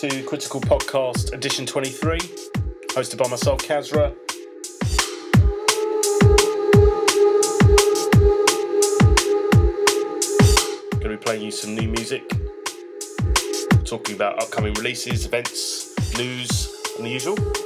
to Critical Podcast Edition 23, hosted by myself, Kasra. Going to be playing you some new music, talking about upcoming releases, events, news, and the usual.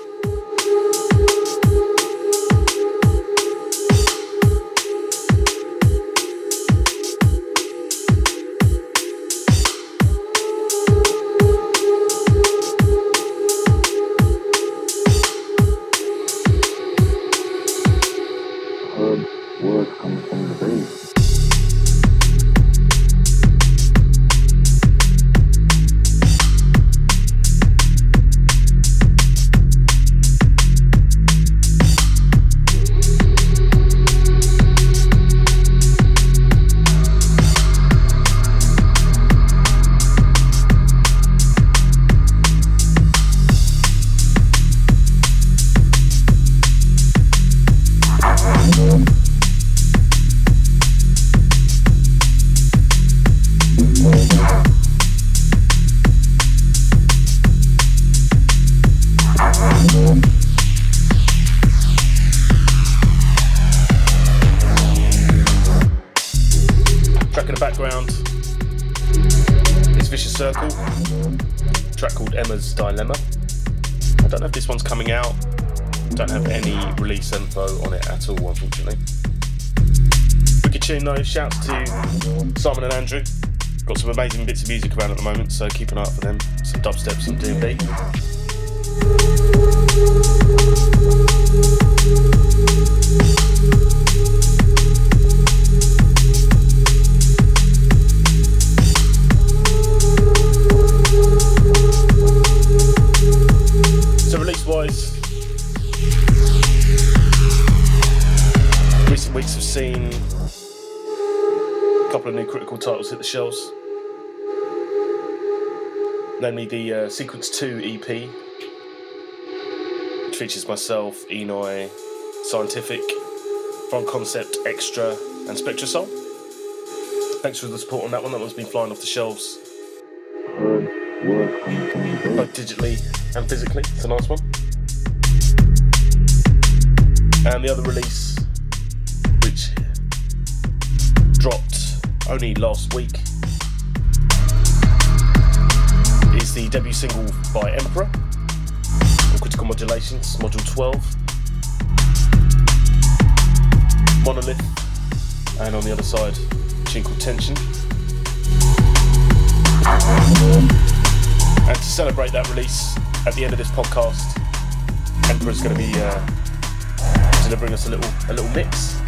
Shouts to Simon and Andrew. Got some amazing bits of music around at the moment, so keep an eye out for them. Some dubstep, some. So release-wise, recent weeks have seen couple of new critical titles hit the shelves. Namely, the uh, Sequence 2 EP, which features myself, Enei, Scientific, Foreign Concept, Extra, and Spectrasoul. Thanks for the support on that one. That one's been flying off the shelves. Both digitally and physically. It's a nice one. And the other release, which dropped only last week is the debut single by Emperor on Critical Modulations, Module 12. Monolith, and on the other side, called Tension. And to celebrate that release, at the end of this podcast, Emperor's going to be uh, delivering us a little a little mix.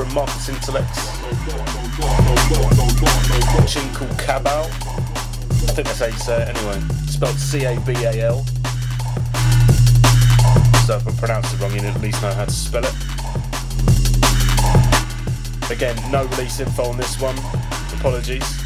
From Marcus Intalex. A tune called Cabal. I think that's how you say it anyway. Spelled C A B A L. So if I pronounce it wrong, you at least know how to spell it. Again, no release info on this one. Apologies.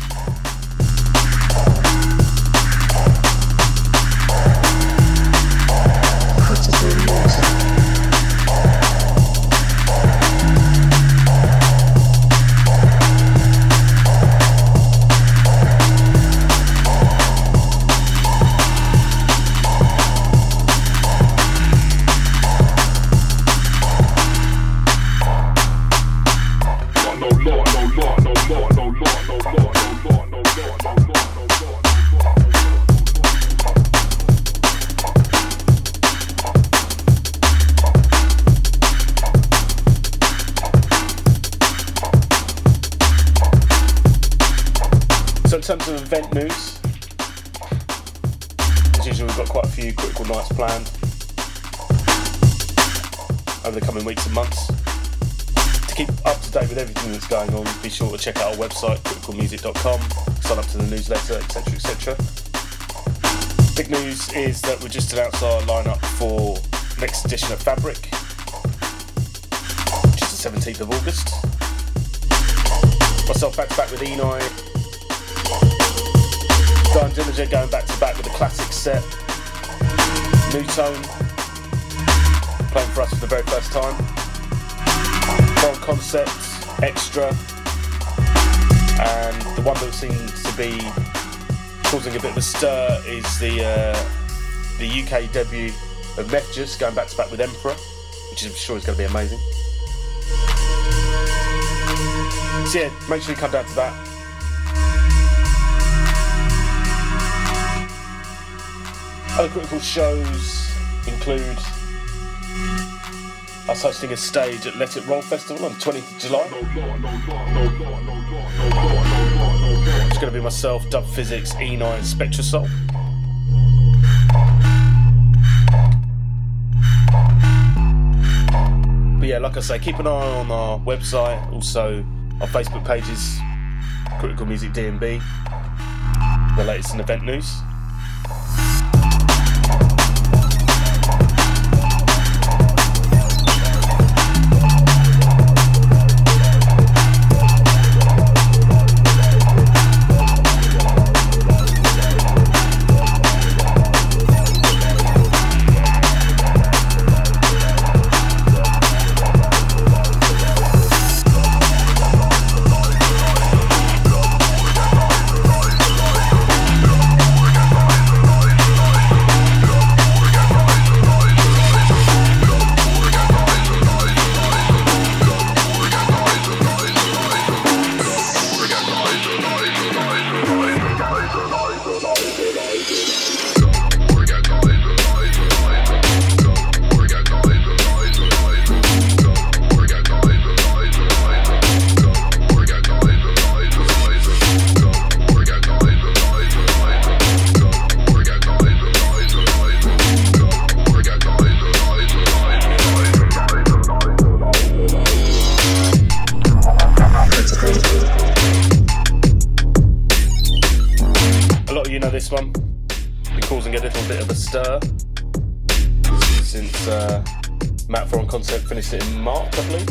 Event news. As usual, we've got quite a few critical nights planned over the coming weeks and months. To keep up to date with everything that's going on, be sure to check out our website, criticalmusic.com, sign up to the newsletter, etc. etc. Big news is that we just announced our lineup for next edition of Fabric, which is the 17th of August. Myself back to back with Enei. Dillinja going back to back with a classic set. New Tone playing for us for the very first time. Foreign Concept, Extra, and the one that seems to be causing a bit of a stir is the uh, the UK debut of Mefjus going back to back with Emperor, which I'm sure is going to be amazing. So yeah, make sure you come down to that. Other critical shows include us hosting a stage at Let It Roll Festival on 20th of July. It's going to be myself, Dub Phizix, Enei, and Spectrasoul. But yeah, like I say, keep an eye on our website, also our Facebook pages, Critical Music DNB, the latest in event news. Lot of you know this one. Been causing a little bit of a stir since uh, Matt Foreign Concept finished it in March, I believe.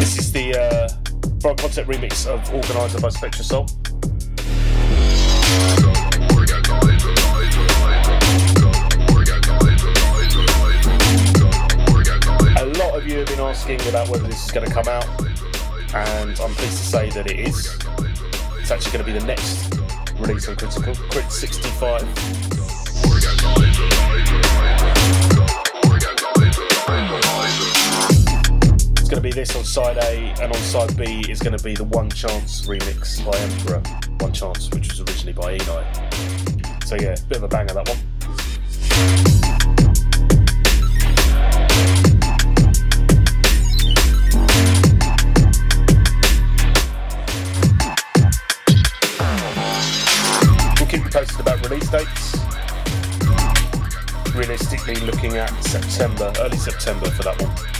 This is the uh, Foreign Concept remix of Organizer by Spectrasoul. A lot of you have been asking about whether this is going to come out, and I'm pleased to say that it is. It's actually going to be the next release on Critical, Crit 65. It's going to be this on side A, and on side B is going to be the One Chance remix by Emperor. One Chance, which was originally by Enei. So yeah, bit of a banger that one. Dates. Realistically, looking at September, early September for that one.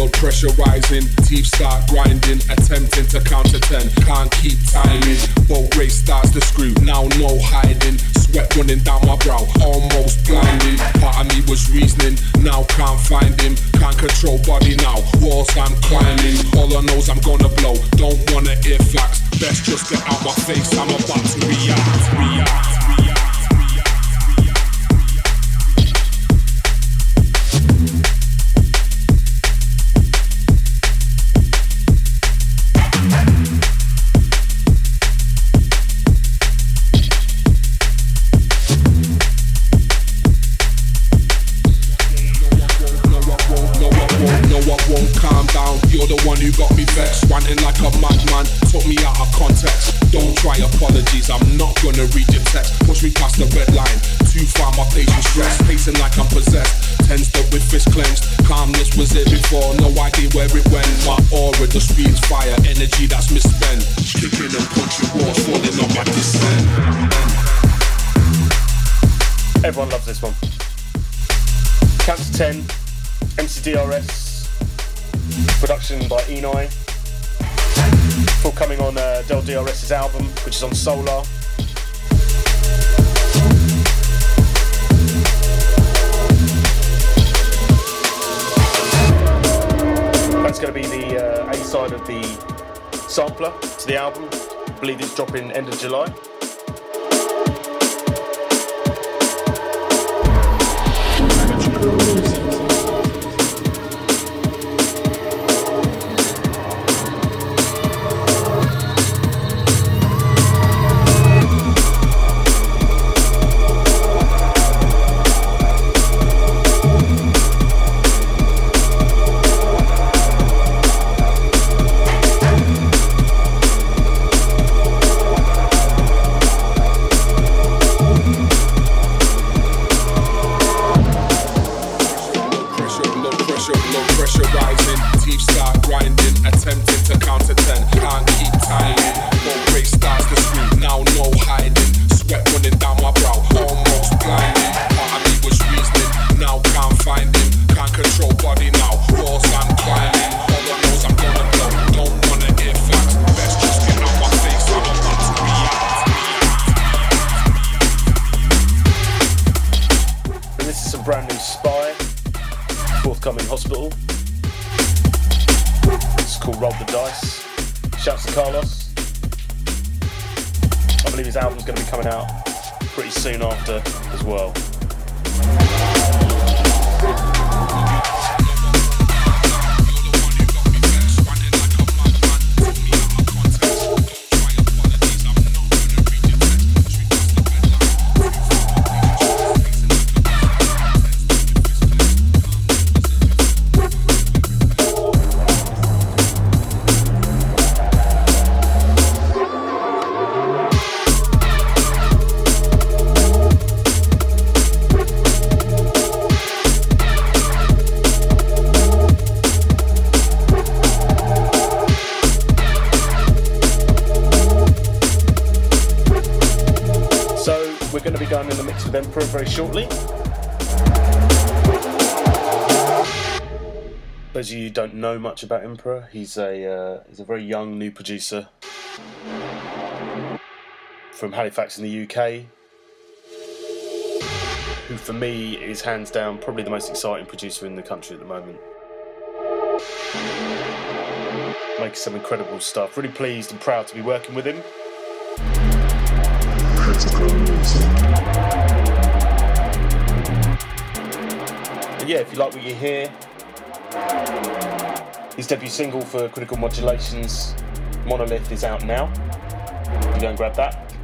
no pressure, rising. Start grinding, attempting to counter ten. Can't keep timing. Boat race starts to screw. Now no hiding. Sweat running down my brow, almost blinding. Part of me was reasoning, now can't find him. Can't control body now. Walls I'm climbing. All I know's I'm gonna blow. Don't wanna hear facts. Best just get out my face. I'm about to react, react, react. Enei. Forthcoming on uh, Del DRS's album, which is on Soul:r. That's going to be the uh, A side of the sampler to the album. I believe it's dropping end of July. Know much about Emperor, he's a uh, he's a very young new producer from Halifax in the UK, who for me is hands down probably the most exciting producer in the country at the moment. Makes some incredible stuff. Really pleased and proud to be working with him. Critical music. Yeah, if you like what you hear, his debut single for Critical Modulations, Monolith, is out now. You go and grab that.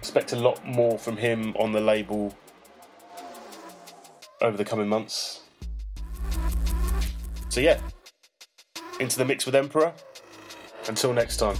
Expect a lot more from him on the label over the coming months. So yeah, into the mix with Emperor. Until next time.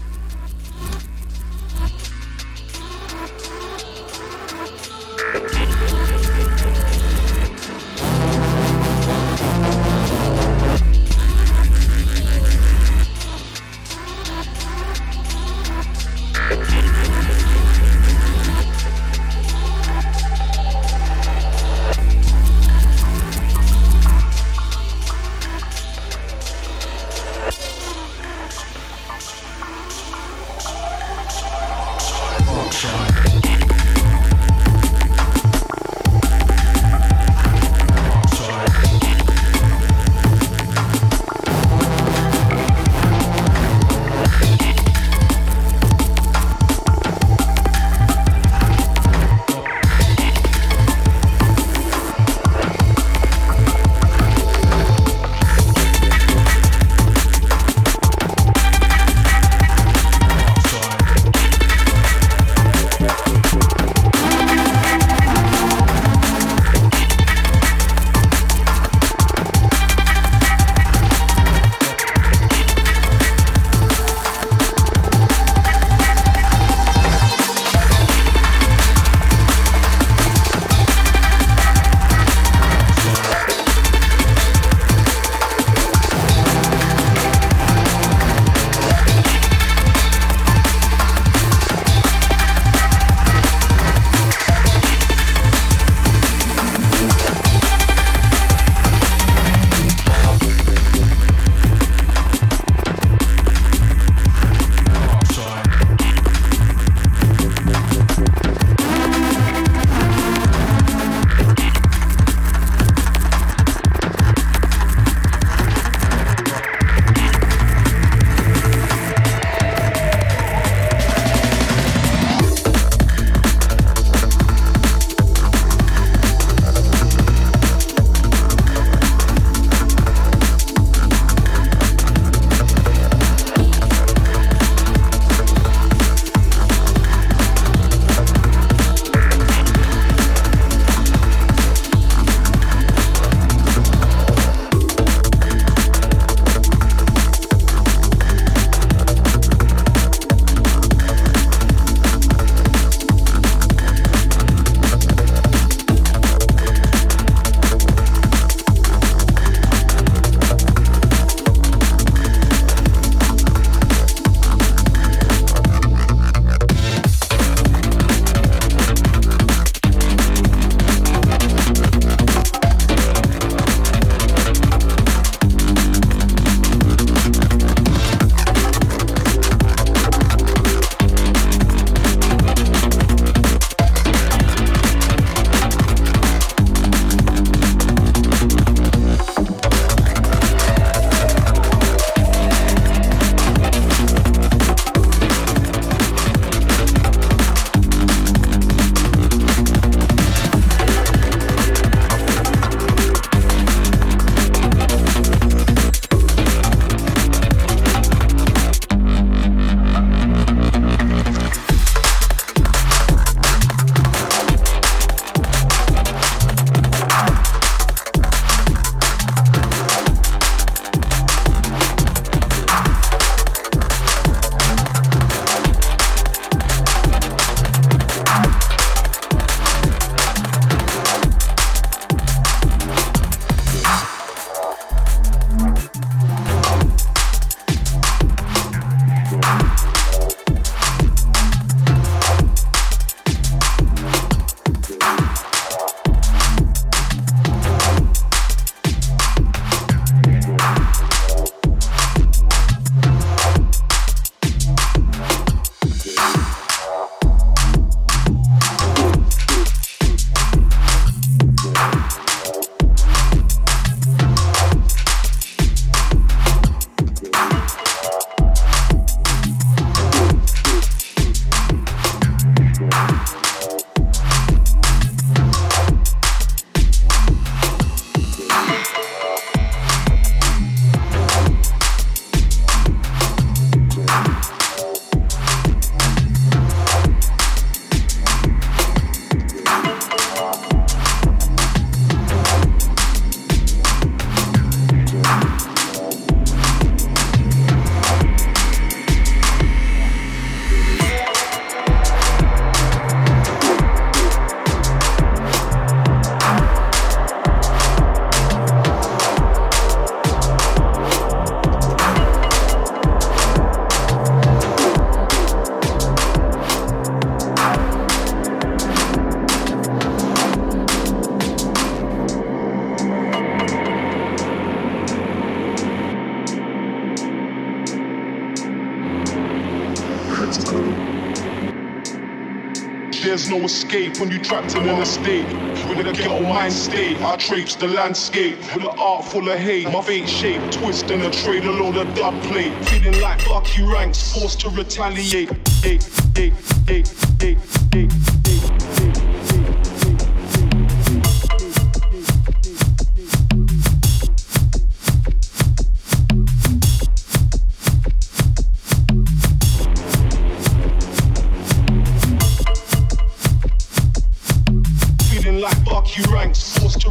No escape when you trapped in an estate. With a ghetto mind state, I traipse the landscape with an art full of hate. My fate shape, twisting a trade, a load of dub plate. Feeling like Bucky ranks, forced to retaliate. Hey, hey, hey, hey, hey,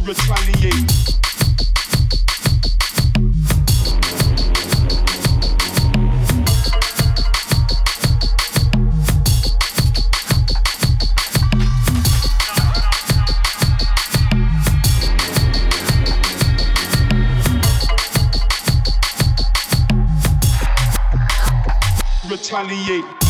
retaliate. retaliate.